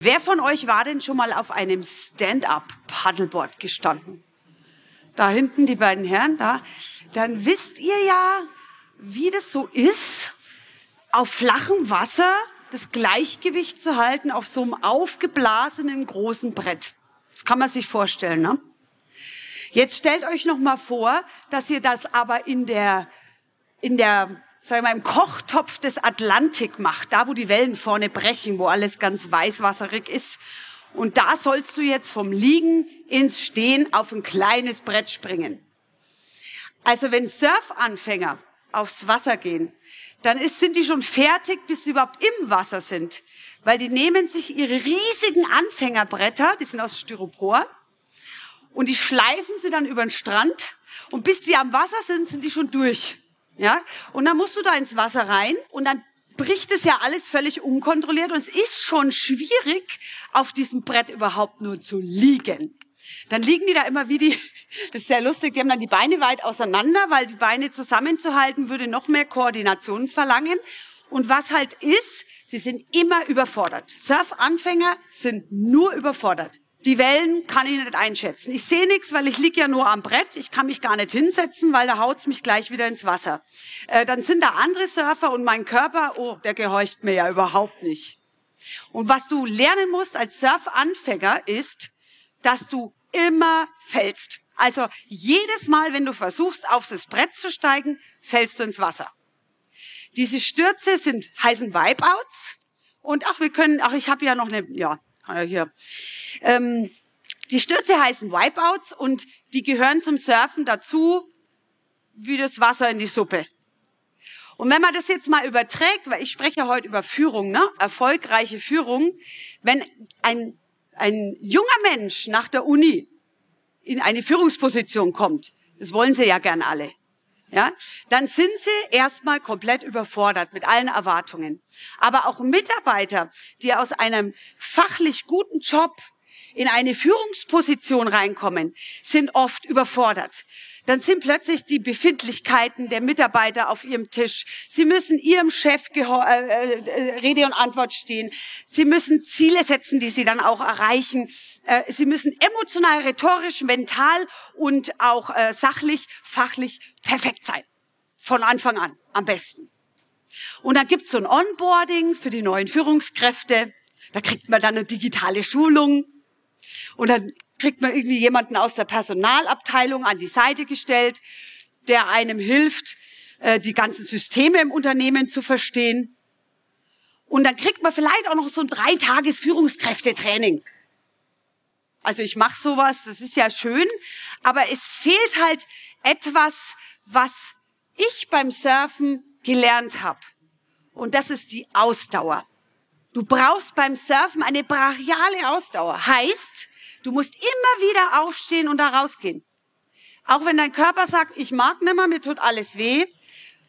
Wer von euch war denn schon mal auf einem Stand-up-Paddleboard gestanden? Da hinten die beiden Herren, da. Dann wisst ihr ja, wie das so ist, auf flachem Wasser das Gleichgewicht zu halten auf so einem aufgeblasenen großen Brett. Das kann man sich vorstellen, ne? Jetzt stellt euch noch mal vor, dass ihr das aber in der in der sagen wir mal, im Kochtopf des Atlantik macht, da wo die Wellen vorne brechen, wo alles ganz weißwasserig ist. Und da sollst du jetzt vom Liegen ins Stehen auf ein kleines Brett springen. Also wenn Surfanfänger aufs Wasser gehen, dann ist, sind die schon fertig, bis sie überhaupt im Wasser sind. Weil die nehmen sich ihre riesigen Anfängerbretter, die sind aus Styropor, und die schleifen sie dann über den Strand. Und bis sie am Wasser sind, sind die schon durch. Ja? Und dann musst du da ins Wasser rein und dann bricht es ja alles völlig unkontrolliert und es ist schon schwierig, auf diesem Brett überhaupt nur zu liegen. Dann liegen die da immer wie die, das ist sehr lustig, die haben dann die Beine weit auseinander, weil die Beine zusammenzuhalten würde noch mehr Koordination verlangen. Und was halt ist, sie sind immer überfordert. Surfanfänger sind nur überfordert. Die Wellen kann ich nicht einschätzen. Ich sehe nichts, weil ich lieg ja nur am Brett. Ich kann mich gar nicht hinsetzen, weil da haut's mich gleich wieder ins Wasser. Äh, dann sind da andere Surfer und mein Körper, oh, der gehorcht mir ja überhaupt nicht. Und was du lernen musst als Surfanfänger ist, dass du immer fällst. Also jedes Mal, wenn du versuchst, auf das Brett zu steigen, fällst du ins Wasser. Diese Stürze sind heißen Wipeouts. Und ach, wir können, ach, ich habe ja noch eine, ja, hier. Ähm, die Stürze heißen Wipeouts und die gehören zum Surfen dazu wie das Wasser in die Suppe. Und wenn man das jetzt mal überträgt, weil ich spreche heute über Führung, ne? erfolgreiche Führung, wenn ein, ein junger Mensch nach der Uni in eine Führungsposition kommt, das wollen sie ja gern alle, ja, dann sind sie erstmal komplett überfordert mit allen Erwartungen. Aber auch Mitarbeiter, die aus einem fachlich guten Job in eine Führungsposition reinkommen, sind oft überfordert. Dann sind plötzlich die Befindlichkeiten der Mitarbeiter auf ihrem Tisch. Sie müssen ihrem Chef äh, äh, Rede und Antwort stehen. Sie müssen Ziele setzen, die sie dann auch erreichen. Äh, sie müssen emotional, rhetorisch, mental und auch äh, sachlich, fachlich perfekt sein. Von Anfang an, am besten. Und dann gibt's so ein Onboarding für die neuen Führungskräfte. Da kriegt man dann eine digitale Schulung. Und dann kriegt man irgendwie jemanden aus der Personalabteilung an die Seite gestellt, der einem hilft, äh, die ganzen Systeme im Unternehmen zu verstehen. Und dann kriegt man vielleicht auch noch so ein dreitages Führungskräftetraining. Also ich mache sowas, das ist ja schön, aber es fehlt halt etwas, was ich beim Surfen gelernt habe. Und das ist die Ausdauer. Du brauchst beim Surfen eine brachiale Ausdauer. Heißt, du musst immer wieder aufstehen und da rausgehen. Auch wenn dein Körper sagt, ich mag nimmer, mir tut alles weh,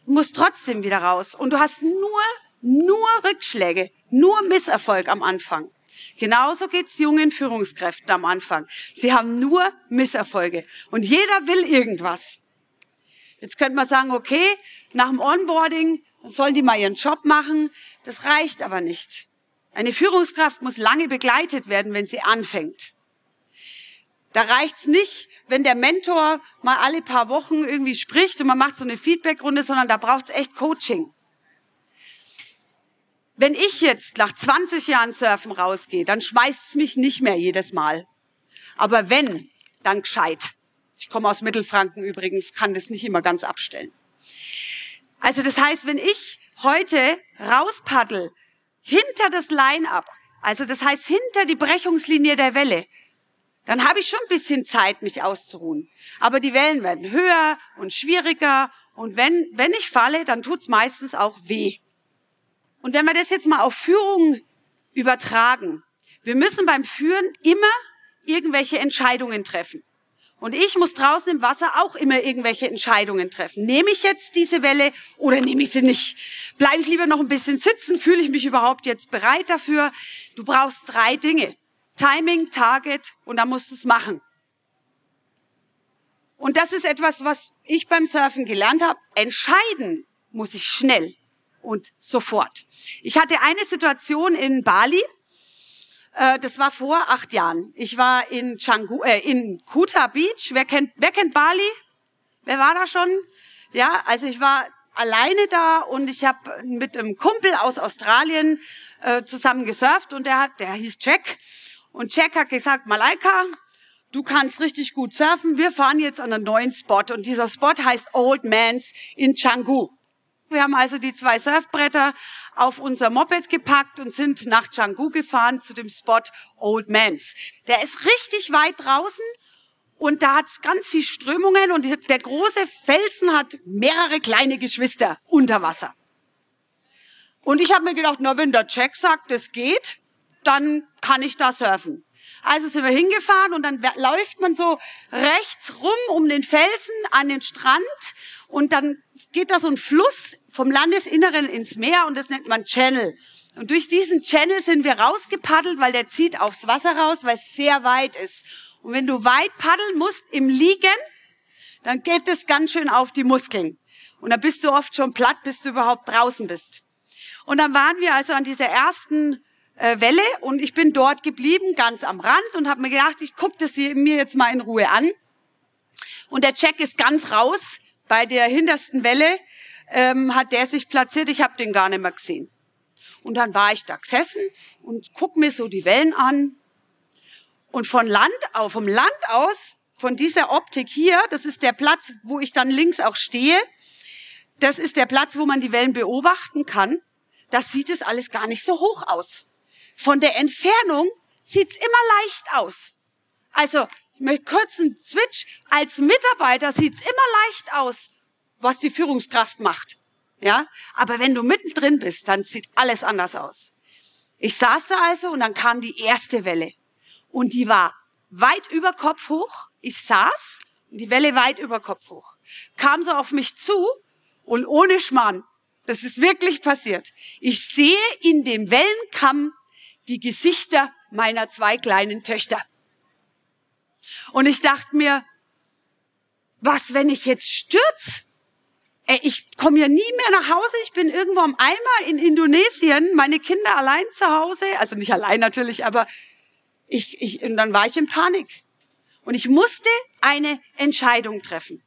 du musst trotzdem wieder raus. Und du hast nur, nur Rückschläge, nur Misserfolg am Anfang. Genauso geht's jungen Führungskräften am Anfang. Sie haben nur Misserfolge. Und jeder will irgendwas. Jetzt könnte man sagen, okay, nach dem Onboarding sollen die mal ihren Job machen. Das reicht aber nicht. Eine Führungskraft muss lange begleitet werden, wenn sie anfängt. Da reicht's nicht, wenn der Mentor mal alle paar Wochen irgendwie spricht und man macht so eine Feedbackrunde, sondern da braucht's echt Coaching. Wenn ich jetzt nach 20 Jahren Surfen rausgehe, dann schmeißt's mich nicht mehr jedes Mal. Aber wenn, dann gescheit. Ich komme aus Mittelfranken übrigens, kann das nicht immer ganz abstellen. Also das heißt, wenn ich heute rauspaddel hinter das Line-up, also das heißt hinter die Brechungslinie der Welle, dann habe ich schon ein bisschen Zeit, mich auszuruhen. Aber die Wellen werden höher und schwieriger und wenn, wenn ich falle, dann tut's meistens auch weh. Und wenn wir das jetzt mal auf Führung übertragen. Wir müssen beim Führen immer irgendwelche Entscheidungen treffen. Und ich muss draußen im Wasser auch immer irgendwelche Entscheidungen treffen. Nehme ich jetzt diese Welle oder nehme ich sie nicht? Bleibe ich lieber noch ein bisschen sitzen? Fühle ich mich überhaupt jetzt bereit dafür? Du brauchst drei Dinge. Timing, Target und dann musst du es machen. Und das ist etwas, was ich beim Surfen gelernt habe. Entscheiden muss ich schnell und sofort. Ich hatte eine Situation in Bali, das war vor acht Jahren. Ich war in, Canggu, äh, in Kuta Beach. Wer kennt, wer kennt Bali? Wer war da schon? Ja, also ich war alleine da und ich habe mit einem Kumpel aus Australien äh, zusammen gesurft und der hat, der hieß Jack und Jack hat gesagt, Malaika, du kannst richtig gut surfen. Wir fahren jetzt an einen neuen Spot und dieser Spot heißt Old Man's in Canggu. Wir haben also die zwei Surfbretter auf unser Moped gepackt und sind nach Canggu gefahren zu dem Spot Old Man's. Der ist richtig weit draußen und da hat's ganz viel Strömungen und der große Felsen hat mehrere kleine Geschwister unter Wasser. Und ich habe mir gedacht, na wenn der Jack sagt, es geht, dann kann ich da surfen. Also sind wir hingefahren und dann läuft man so rechts rum um den Felsen an den Strand und dann geht da so ein Fluss vom Landesinneren ins Meer und das nennt man Channel. Und durch diesen Channel sind wir rausgepaddelt, weil der zieht aufs Wasser raus, weil es sehr weit ist. Und wenn du weit paddeln musst im Liegen, dann geht es ganz schön auf die Muskeln. Und dann bist du oft schon platt, bis du überhaupt draußen bist. Und dann waren wir also an dieser ersten Welle und ich bin dort geblieben, ganz am Rand und habe mir gedacht, ich gucke das hier, mir jetzt mal in Ruhe an. Und der Check ist ganz raus bei der hintersten Welle ähm, hat der sich platziert, ich habe den gar nicht mehr gesehen. Und dann war ich da gesessen und guck mir so die Wellen an. Und von Land, vom Land aus, von dieser Optik hier, das ist der Platz, wo ich dann links auch stehe, das ist der Platz, wo man die Wellen beobachten kann. Da sieht es alles gar nicht so hoch aus. Von der Entfernung sieht's immer leicht aus. Also, mit kurzen Switch, als Mitarbeiter sieht's immer leicht aus was die Führungskraft macht. Ja, aber wenn du mittendrin bist, dann sieht alles anders aus. Ich saß da also und dann kam die erste Welle und die war weit über Kopf hoch. Ich saß und die Welle weit über Kopf hoch. Kam so auf mich zu und ohne Schmarrn, das ist wirklich passiert. Ich sehe in dem Wellenkamm die Gesichter meiner zwei kleinen Töchter. Und ich dachte mir, was, wenn ich jetzt stürz? Ey, ich komme ja nie mehr nach Hause. Ich bin irgendwo am Eimer in Indonesien, meine Kinder allein zu Hause. Also nicht allein natürlich, aber ich, ich, und dann war ich in Panik. Und ich musste eine Entscheidung treffen.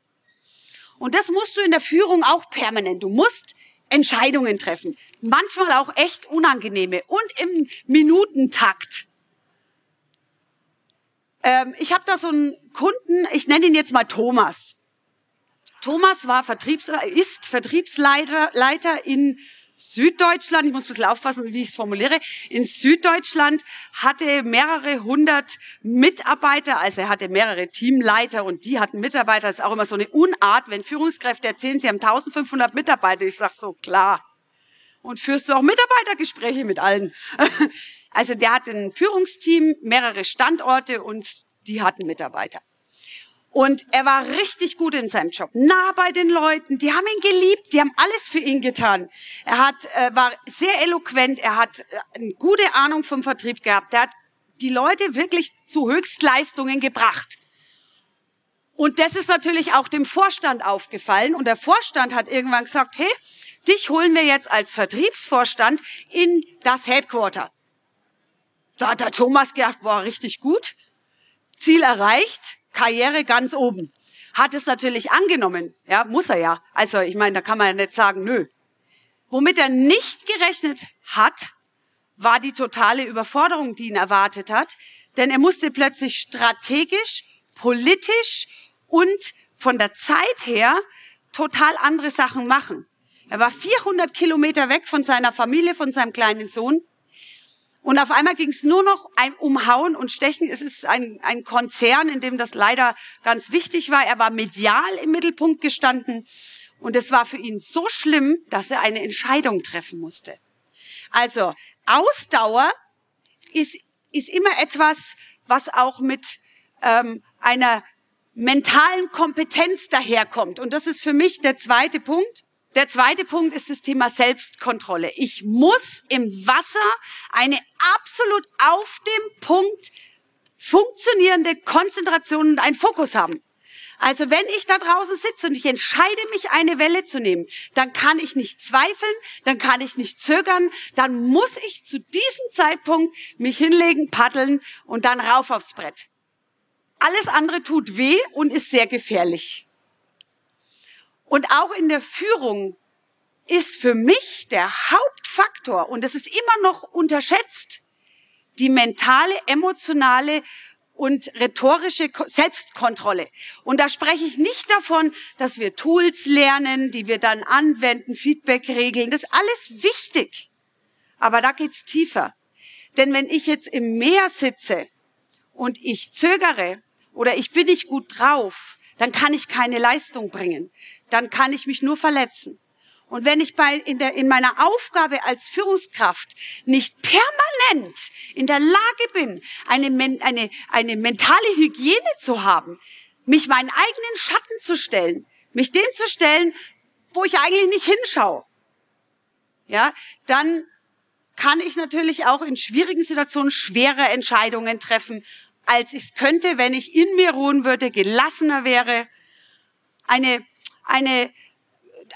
Und das musst du in der Führung auch permanent. Du musst Entscheidungen treffen. Manchmal auch echt unangenehme und im Minutentakt. Ähm, ich habe da so einen Kunden, ich nenne ihn jetzt mal Thomas. Thomas war Vertriebsleiter, ist Vertriebsleiter Leiter in Süddeutschland, ich muss ein bisschen aufpassen, wie ich es formuliere, in Süddeutschland hatte mehrere hundert Mitarbeiter, also er hatte mehrere Teamleiter und die hatten Mitarbeiter. Das ist auch immer so eine Unart, wenn Führungskräfte erzählen, sie haben 1500 Mitarbeiter. Ich sag so, klar. Und führst du auch Mitarbeitergespräche mit allen. Also der hatte ein Führungsteam, mehrere Standorte und die hatten Mitarbeiter. Und er war richtig gut in seinem Job, nah bei den Leuten. Die haben ihn geliebt, die haben alles für ihn getan. Er hat, äh, war sehr eloquent, er hat äh, eine gute Ahnung vom Vertrieb gehabt. Er hat die Leute wirklich zu Höchstleistungen gebracht. Und das ist natürlich auch dem Vorstand aufgefallen. Und der Vorstand hat irgendwann gesagt, hey, dich holen wir jetzt als Vertriebsvorstand in das Headquarter. Da hat der Thomas gedacht, war richtig gut. Ziel erreicht. Karriere ganz oben. Hat es natürlich angenommen, ja, muss er ja. Also ich meine, da kann man ja nicht sagen, nö. Womit er nicht gerechnet hat, war die totale Überforderung, die ihn erwartet hat. Denn er musste plötzlich strategisch, politisch und von der Zeit her total andere Sachen machen. Er war 400 Kilometer weg von seiner Familie, von seinem kleinen Sohn. Und auf einmal ging es nur noch ein Umhauen und Stechen. Es ist ein, ein Konzern, in dem das leider ganz wichtig war. Er war medial im Mittelpunkt gestanden. Und es war für ihn so schlimm, dass er eine Entscheidung treffen musste. Also Ausdauer ist, ist immer etwas, was auch mit ähm, einer mentalen Kompetenz daherkommt. Und das ist für mich der zweite Punkt. Der zweite Punkt ist das Thema Selbstkontrolle. Ich muss im Wasser eine absolut auf dem Punkt funktionierende Konzentration und einen Fokus haben. Also wenn ich da draußen sitze und ich entscheide mich, eine Welle zu nehmen, dann kann ich nicht zweifeln, dann kann ich nicht zögern, dann muss ich zu diesem Zeitpunkt mich hinlegen, paddeln und dann rauf aufs Brett. Alles andere tut weh und ist sehr gefährlich. Und auch in der Führung ist für mich der Hauptfaktor, und das ist immer noch unterschätzt, die mentale, emotionale und rhetorische Selbstkontrolle. Und da spreche ich nicht davon, dass wir Tools lernen, die wir dann anwenden, Feedback-Regeln. Das ist alles wichtig. Aber da geht's tiefer. Denn wenn ich jetzt im Meer sitze und ich zögere oder ich bin nicht gut drauf, dann kann ich keine Leistung bringen. Dann kann ich mich nur verletzen. Und wenn ich bei, in, der, in meiner Aufgabe als Führungskraft nicht permanent in der Lage bin, eine, eine, eine mentale Hygiene zu haben, mich meinen eigenen Schatten zu stellen, mich dem zu stellen, wo ich eigentlich nicht hinschaue, ja, dann kann ich natürlich auch in schwierigen Situationen schwere Entscheidungen treffen als ich es könnte, wenn ich in mir ruhen würde, gelassener wäre, eine, eine,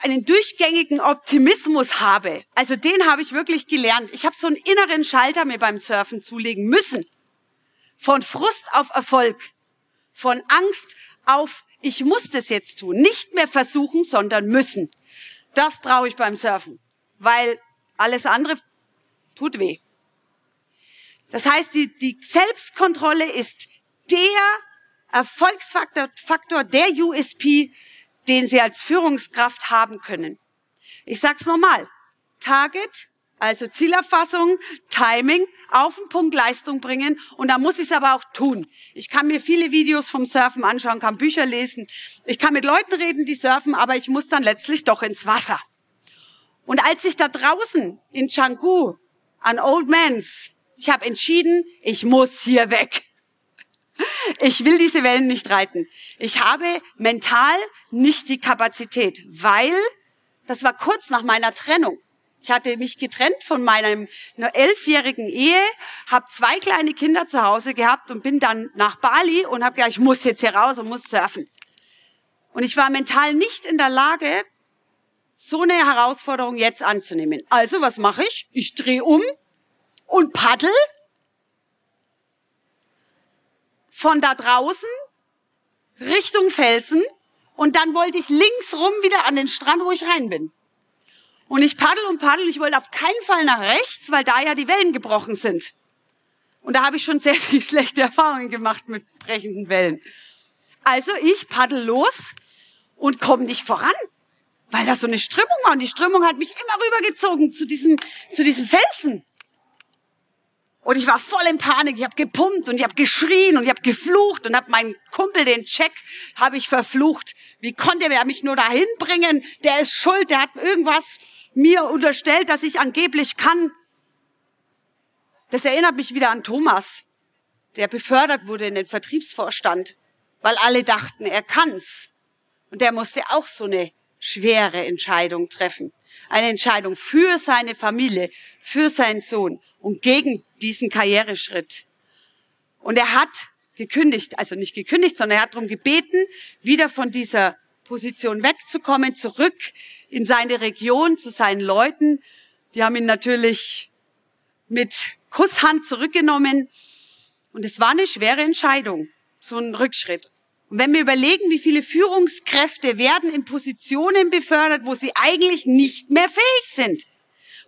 einen durchgängigen Optimismus habe. Also den habe ich wirklich gelernt. Ich habe so einen inneren Schalter mir beim Surfen zulegen müssen. Von Frust auf Erfolg. Von Angst auf, ich muss das jetzt tun. Nicht mehr versuchen, sondern müssen. Das brauche ich beim Surfen. Weil alles andere tut weh. Das heißt, die, die Selbstkontrolle ist der Erfolgsfaktor, Faktor, der USP, den Sie als Führungskraft haben können. Ich sag's nochmal. Target, also Zielerfassung, Timing, auf den Punkt Leistung bringen und da muss ich es aber auch tun. Ich kann mir viele Videos vom Surfen anschauen, kann Bücher lesen, ich kann mit Leuten reden, die surfen, aber ich muss dann letztlich doch ins Wasser. Und als ich da draußen in Canggu an Old Man's ich habe entschieden, ich muss hier weg. Ich will diese Wellen nicht reiten. Ich habe mental nicht die Kapazität, weil das war kurz nach meiner Trennung. Ich hatte mich getrennt von meinem elfjährigen Ehe, habe zwei kleine Kinder zu Hause gehabt und bin dann nach Bali und habe gesagt, ich muss jetzt hier raus und muss surfen. Und ich war mental nicht in der Lage, so eine Herausforderung jetzt anzunehmen. Also was mache ich? Ich drehe um und paddel von da draußen Richtung Felsen und dann wollte ich links rum wieder an den Strand, wo ich rein bin. Und ich paddel und paddel, ich wollte auf keinen Fall nach rechts, weil da ja die Wellen gebrochen sind. Und da habe ich schon sehr viel schlechte Erfahrungen gemacht mit brechenden Wellen. Also ich paddel los und komme nicht voran, weil da so eine Strömung war. Und die Strömung hat mich immer rübergezogen zu diesem, zu diesem Felsen. Und ich war voll in Panik. Ich habe gepumpt und ich habe geschrien und ich habe geflucht und habe meinen Kumpel, den Check, habe ich verflucht. Wie konnte er mich nur dahin bringen? Der ist schuld, der hat irgendwas mir unterstellt, dass ich angeblich kann. Das erinnert mich wieder an Thomas, der befördert wurde in den Vertriebsvorstand, weil alle dachten, er kann's. Und der musste auch so eine schwere Entscheidung treffen. Eine Entscheidung für seine Familie, für seinen Sohn und gegen diesen Karriereschritt. Und er hat gekündigt, also nicht gekündigt, sondern er hat darum gebeten, wieder von dieser Position wegzukommen, zurück in seine Region, zu seinen Leuten. Die haben ihn natürlich mit Kusshand zurückgenommen. Und es war eine schwere Entscheidung, so ein Rückschritt. Und wenn wir überlegen, wie viele Führungskräfte werden in Positionen befördert, wo sie eigentlich nicht mehr fähig sind,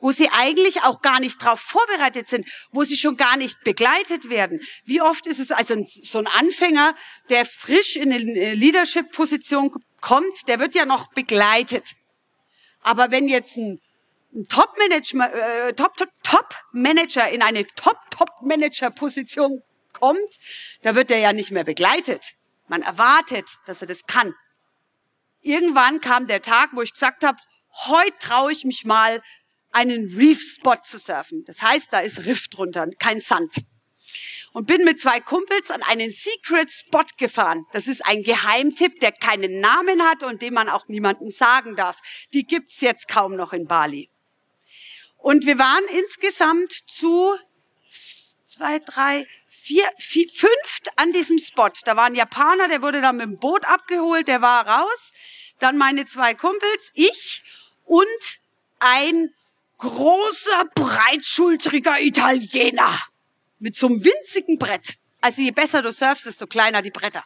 wo sie eigentlich auch gar nicht darauf vorbereitet sind, wo sie schon gar nicht begleitet werden. Wie oft ist es also so ein Anfänger, der frisch in eine Leadership-Position kommt, der wird ja noch begleitet. Aber wenn jetzt ein, Top-Manager äh, Top, Top, Top in eine Top-Top-Manager-Position kommt, da wird er ja nicht mehr begleitet. Man erwartet, dass er das kann. Irgendwann kam der Tag, wo ich gesagt habe, heute traue ich mich mal, einen Reef-Spot zu surfen. Das heißt, da ist Riff drunter, kein Sand. Und bin mit zwei Kumpels an einen Secret Spot gefahren. Das ist ein Geheimtipp, der keinen Namen hat und den man auch niemandem sagen darf. Die gibt's jetzt kaum noch in Bali. Und wir waren insgesamt zu zwei, drei, vier, vier, fünf an diesem Spot. Da war ein Japaner, der wurde dann mit dem Boot abgeholt, der war raus. Dann meine zwei Kumpels, ich und ein großer, breitschultriger Italiener mit so einem winzigen Brett. Also je besser du surfst, desto kleiner die Bretter.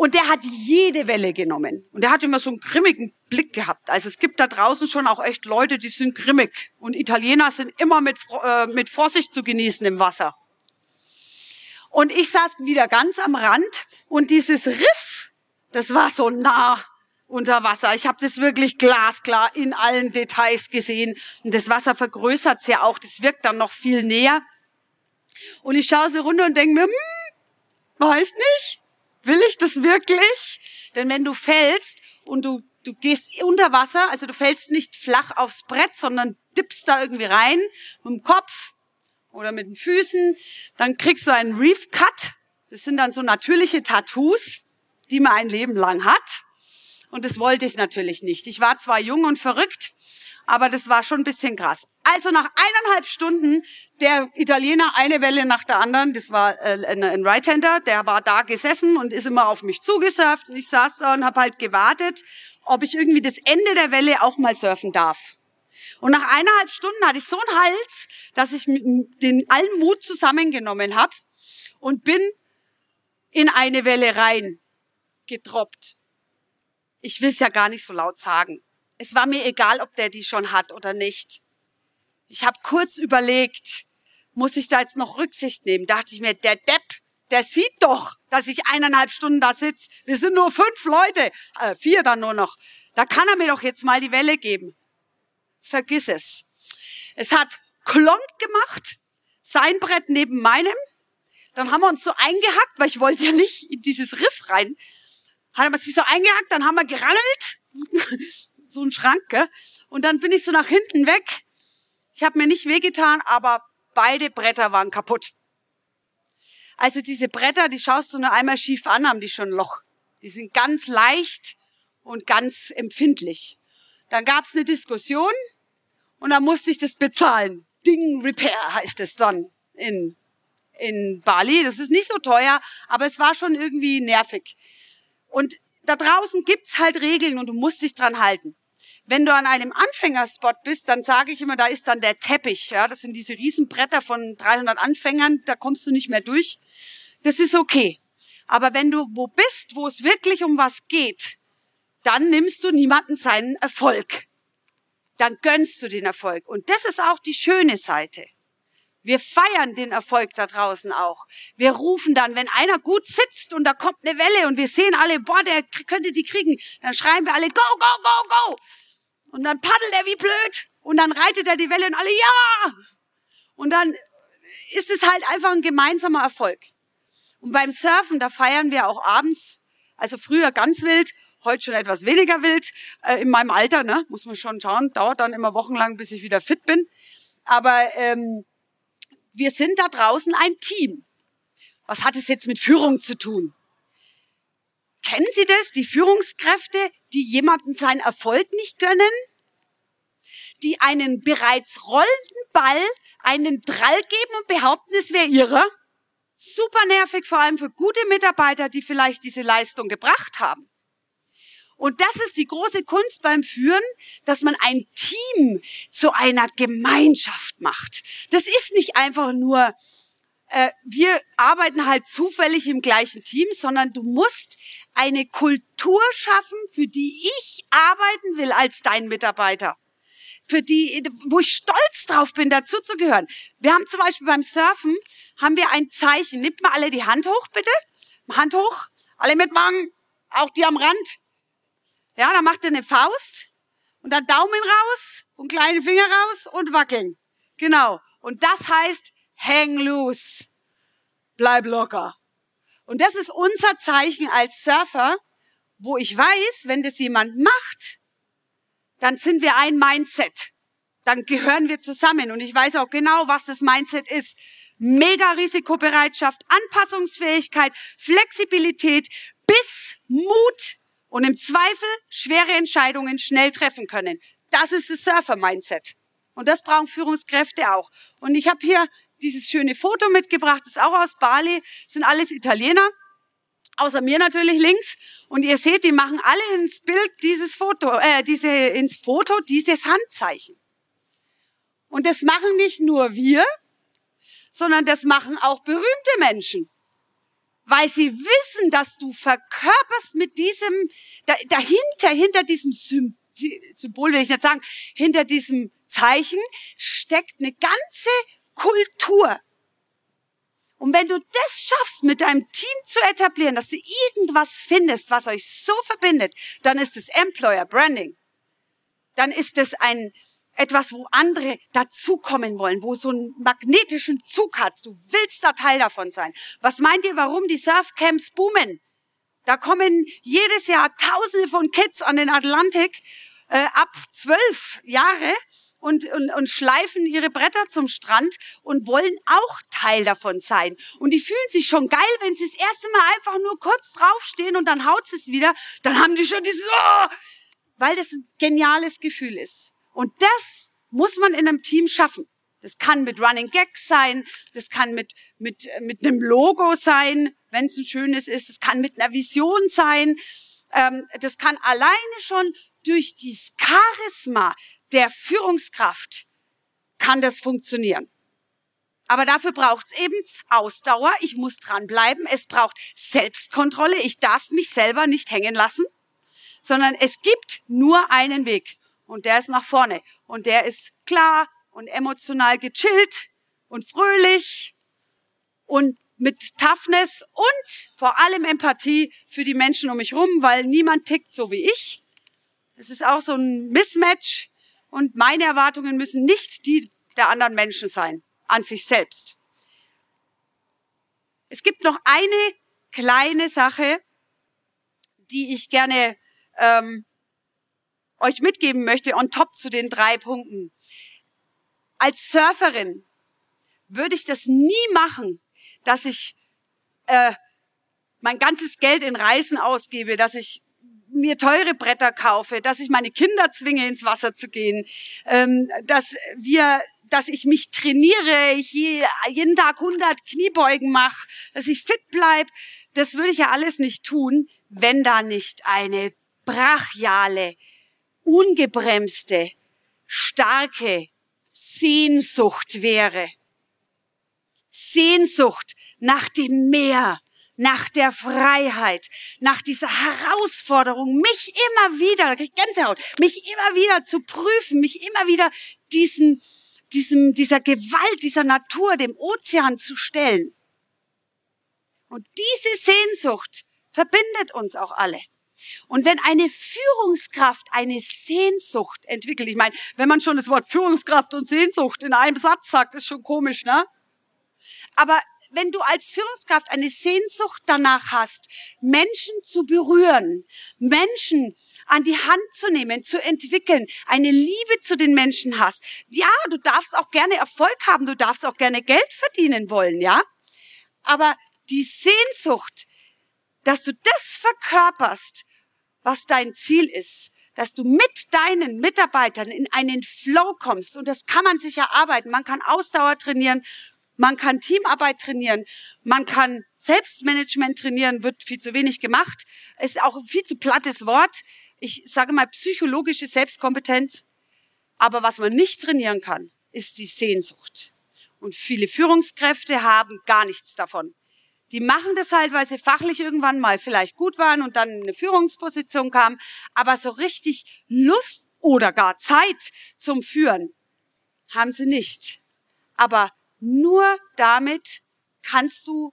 Und der hat jede Welle genommen. Und der hat immer so einen grimmigen Blick gehabt. Also es gibt da draußen schon auch echt Leute, die sind grimmig. Und Italiener sind immer mit, äh, mit Vorsicht zu genießen im Wasser. Und ich saß wieder ganz am Rand und dieses Riff, das war so nah unter Wasser. Ich habe das wirklich glasklar in allen Details gesehen. Und das Wasser vergrößert ja auch. Das wirkt dann noch viel näher. Und ich schaue so runter und denke mir, hm, weiß nicht, will ich das wirklich? Denn wenn du fällst und du, du gehst unter Wasser, also du fällst nicht flach aufs Brett, sondern dippst da irgendwie rein mit dem Kopf oder mit den Füßen, dann kriegst du einen Reef Cut. Das sind dann so natürliche Tattoos, die man ein Leben lang hat. Und das wollte ich natürlich nicht. Ich war zwar jung und verrückt, aber das war schon ein bisschen krass. Also nach eineinhalb Stunden der Italiener eine Welle nach der anderen, das war äh, ein Right-Hander, der war da gesessen und ist immer auf mich zugesurft und ich saß da und habe halt gewartet, ob ich irgendwie das Ende der Welle auch mal surfen darf. Und nach eineinhalb Stunden hatte ich so einen Hals, dass ich den allen Mut zusammengenommen habe und bin in eine Welle rein gedroppt. Ich will es ja gar nicht so laut sagen. Es war mir egal, ob der die schon hat oder nicht. Ich habe kurz überlegt, muss ich da jetzt noch Rücksicht nehmen? Dachte ich mir, der Depp, der sieht doch, dass ich eineinhalb Stunden da sitz. Wir sind nur fünf Leute, äh, vier dann nur noch. Da kann er mir doch jetzt mal die Welle geben. Vergiss es. Es hat klonk gemacht, sein Brett neben meinem. Dann haben wir uns so eingehackt, weil ich wollte ja nicht in dieses Riff rein hat er sich so eingehackt, dann haben wir gerangelt, so ein Schrank, gell? und dann bin ich so nach hinten weg. Ich habe mir nicht wehgetan, aber beide Bretter waren kaputt. Also diese Bretter, die schaust du nur einmal schief an, haben die schon ein Loch. Die sind ganz leicht und ganz empfindlich. Dann gab's eine Diskussion und dann musste ich das bezahlen. Ding Repair heißt es dann in, in Bali. Das ist nicht so teuer, aber es war schon irgendwie nervig. Und da draußen gibt's halt Regeln und du musst dich dran halten. Wenn du an einem Anfängerspot bist, dann sage ich immer, da ist dann der Teppich. Ja, das sind diese Riesenbretter von 300 Anfängern, da kommst du nicht mehr durch. Das ist okay. Aber wenn du wo bist, wo es wirklich um was geht, dann nimmst du niemanden seinen Erfolg. Dann gönnst du den Erfolg. Und das ist auch die schöne Seite. Wir feiern den Erfolg da draußen auch. Wir rufen dann, wenn einer gut sitzt und da kommt eine Welle und wir sehen alle, boah, der könnte die kriegen, dann schreien wir alle, go, go, go, go. Und dann paddelt er wie blöd und dann reitet er die Welle und alle, ja. Und dann ist es halt einfach ein gemeinsamer Erfolg. Und beim Surfen, da feiern wir auch abends, also früher ganz wild, heute schon etwas weniger wild, äh, in meinem Alter, ne, muss man schon schauen, dauert dann immer wochenlang, bis ich wieder fit bin. Aber ähm, wir sind da draußen ein Team. Was hat es jetzt mit Führung zu tun? Kennen Sie das? Die Führungskräfte, die jemandem seinen Erfolg nicht gönnen? Die einen bereits rollenden Ball einen Drall geben und behaupten, es wäre ihrer? Super nervig, vor allem für gute Mitarbeiter, die vielleicht diese Leistung gebracht haben. Und das ist die große Kunst beim Führen, dass man ein Team zu einer Gemeinschaft macht. Das ist nicht einfach nur, äh, wir arbeiten halt zufällig im gleichen Team, sondern du musst eine Kultur schaffen, für die ich arbeiten will als dein Mitarbeiter. Für die, wo ich stolz drauf bin, dazu zu gehören. Wir haben zum Beispiel beim Surfen, haben wir ein Zeichen. Nehmt mal alle die Hand hoch, bitte. Hand hoch. Alle mitmachen. Auch die am Rand. Ja, dann macht er eine Faust und dann Daumen raus und kleine Finger raus und wackeln. Genau. Und das heißt, hang loose. Bleib locker. Und das ist unser Zeichen als Surfer, wo ich weiß, wenn das jemand macht, dann sind wir ein Mindset. Dann gehören wir zusammen. Und ich weiß auch genau, was das Mindset ist. Mega Risikobereitschaft, Anpassungsfähigkeit, Flexibilität bis Mut und im Zweifel schwere Entscheidungen schnell treffen können. Das ist das Surfer-Mindset. Und das brauchen Führungskräfte auch. Und ich habe hier dieses schöne Foto mitgebracht, das ist auch aus Bali, das sind alles Italiener, außer mir natürlich links. Und ihr seht, die machen alle ins Bild dieses Foto, äh, diese, ins Foto dieses Handzeichen. Und das machen nicht nur wir, sondern das machen auch berühmte Menschen. Weil sie wissen, dass du verkörperst mit diesem, dahinter, hinter diesem Symbol, will ich nicht sagen, hinter diesem Zeichen steckt eine ganze Kultur. Und wenn du das schaffst, mit deinem Team zu etablieren, dass du irgendwas findest, was euch so verbindet, dann ist es Employer Branding. Dann ist es ein, etwas, wo andere dazukommen wollen, wo so einen magnetischen Zug hat. Du willst da Teil davon sein. Was meint ihr, warum die Surfcamps boomen? Da kommen jedes Jahr Tausende von Kids an den Atlantik äh, ab zwölf Jahre und, und, und schleifen ihre Bretter zum Strand und wollen auch Teil davon sein. Und die fühlen sich schon geil, wenn sie das erste Mal einfach nur kurz draufstehen und dann haut es wieder. Dann haben die schon dieses, oh, weil das ein geniales Gefühl ist. Und das muss man in einem Team schaffen. Das kann mit Running Gags sein, das kann mit, mit, mit einem Logo sein, wenn es ein schönes ist, das kann mit einer Vision sein, ähm, das kann alleine schon durch dieses Charisma der Führungskraft kann das funktionieren. Aber dafür braucht's eben Ausdauer. Ich muss dranbleiben. Es braucht Selbstkontrolle. Ich darf mich selber nicht hängen lassen, sondern es gibt nur einen Weg. Und der ist nach vorne. Und der ist klar und emotional gechillt und fröhlich und mit Toughness und vor allem Empathie für die Menschen um mich rum, weil niemand tickt so wie ich. Es ist auch so ein Mismatch und meine Erwartungen müssen nicht die der anderen Menschen sein, an sich selbst. Es gibt noch eine kleine Sache, die ich gerne ähm, euch mitgeben möchte, on top zu den drei Punkten. Als Surferin würde ich das nie machen, dass ich äh, mein ganzes Geld in Reisen ausgebe, dass ich mir teure Bretter kaufe, dass ich meine Kinder zwinge, ins Wasser zu gehen, ähm, dass wir dass ich mich trainiere, ich jeden Tag 100 Kniebeugen mache, dass ich fit bleib, das würde ich ja alles nicht tun, wenn da nicht eine brachiale, ungebremste, starke Sehnsucht wäre. Sehnsucht nach dem Meer, nach der Freiheit, nach dieser Herausforderung, mich immer wieder, Gänsehaut, mich immer wieder zu prüfen, mich immer wieder diesen, diesem, dieser Gewalt, dieser Natur, dem Ozean zu stellen. Und diese Sehnsucht verbindet uns auch alle. Und wenn eine Führungskraft eine Sehnsucht entwickelt, ich meine, wenn man schon das Wort Führungskraft und Sehnsucht in einem Satz sagt, ist schon komisch, ne? Aber wenn du als Führungskraft eine Sehnsucht danach hast, Menschen zu berühren, Menschen an die Hand zu nehmen, zu entwickeln, eine Liebe zu den Menschen hast, ja, du darfst auch gerne Erfolg haben, du darfst auch gerne Geld verdienen wollen, ja? Aber die Sehnsucht, dass du das verkörperst, was dein Ziel ist, dass du mit deinen Mitarbeitern in einen Flow kommst. Und das kann man sich erarbeiten. Man kann Ausdauer trainieren man kann Teamarbeit trainieren, man kann Selbstmanagement trainieren, wird viel zu wenig gemacht. Ist auch ein viel zu plattes Wort. Ich sage mal psychologische Selbstkompetenz. Aber was man nicht trainieren kann, ist die Sehnsucht. Und viele Führungskräfte haben gar nichts davon. Die machen das halt, weil sie fachlich irgendwann mal vielleicht gut waren und dann in eine Führungsposition kamen. Aber so richtig Lust oder gar Zeit zum Führen haben sie nicht. Aber nur damit kannst du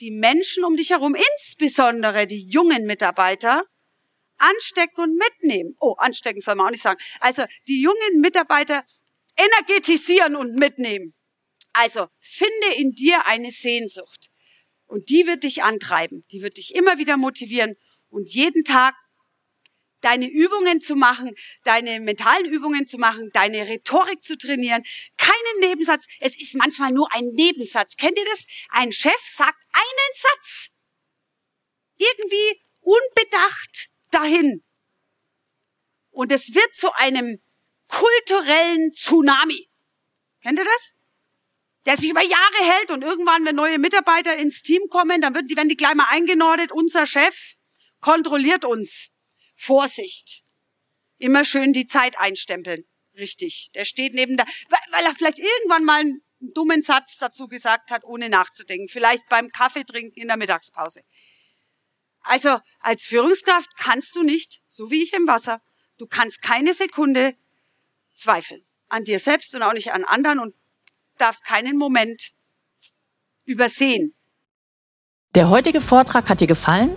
die Menschen um dich herum, insbesondere die jungen Mitarbeiter, anstecken und mitnehmen. Oh, anstecken soll man auch nicht sagen. Also die jungen Mitarbeiter energetisieren und mitnehmen. Also finde in dir eine Sehnsucht und die wird dich antreiben, die wird dich immer wieder motivieren und jeden Tag deine Übungen zu machen, deine mentalen Übungen zu machen, deine Rhetorik zu trainieren. Keinen Nebensatz. Es ist manchmal nur ein Nebensatz. Kennt ihr das? Ein Chef sagt einen Satz. Irgendwie unbedacht dahin. Und es wird zu einem kulturellen Tsunami. Kennt ihr das? Der sich über Jahre hält und irgendwann, wenn neue Mitarbeiter ins Team kommen, dann werden die, gleich mal eingenordet. Unser Chef kontrolliert uns. Vorsicht. Immer schön die Zeit einstempeln. Richtig. Der steht neben der, weil er vielleicht irgendwann mal einen dummen Satz dazu gesagt hat, ohne nachzudenken. Vielleicht beim Kaffee trinken in der Mittagspause. Also als Führungskraft kannst du nicht, so wie ich im Wasser, du kannst keine Sekunde zweifeln. An dir selbst und auch nicht an anderen und darfst keinen Moment übersehen. Der heutige Vortrag hat dir gefallen?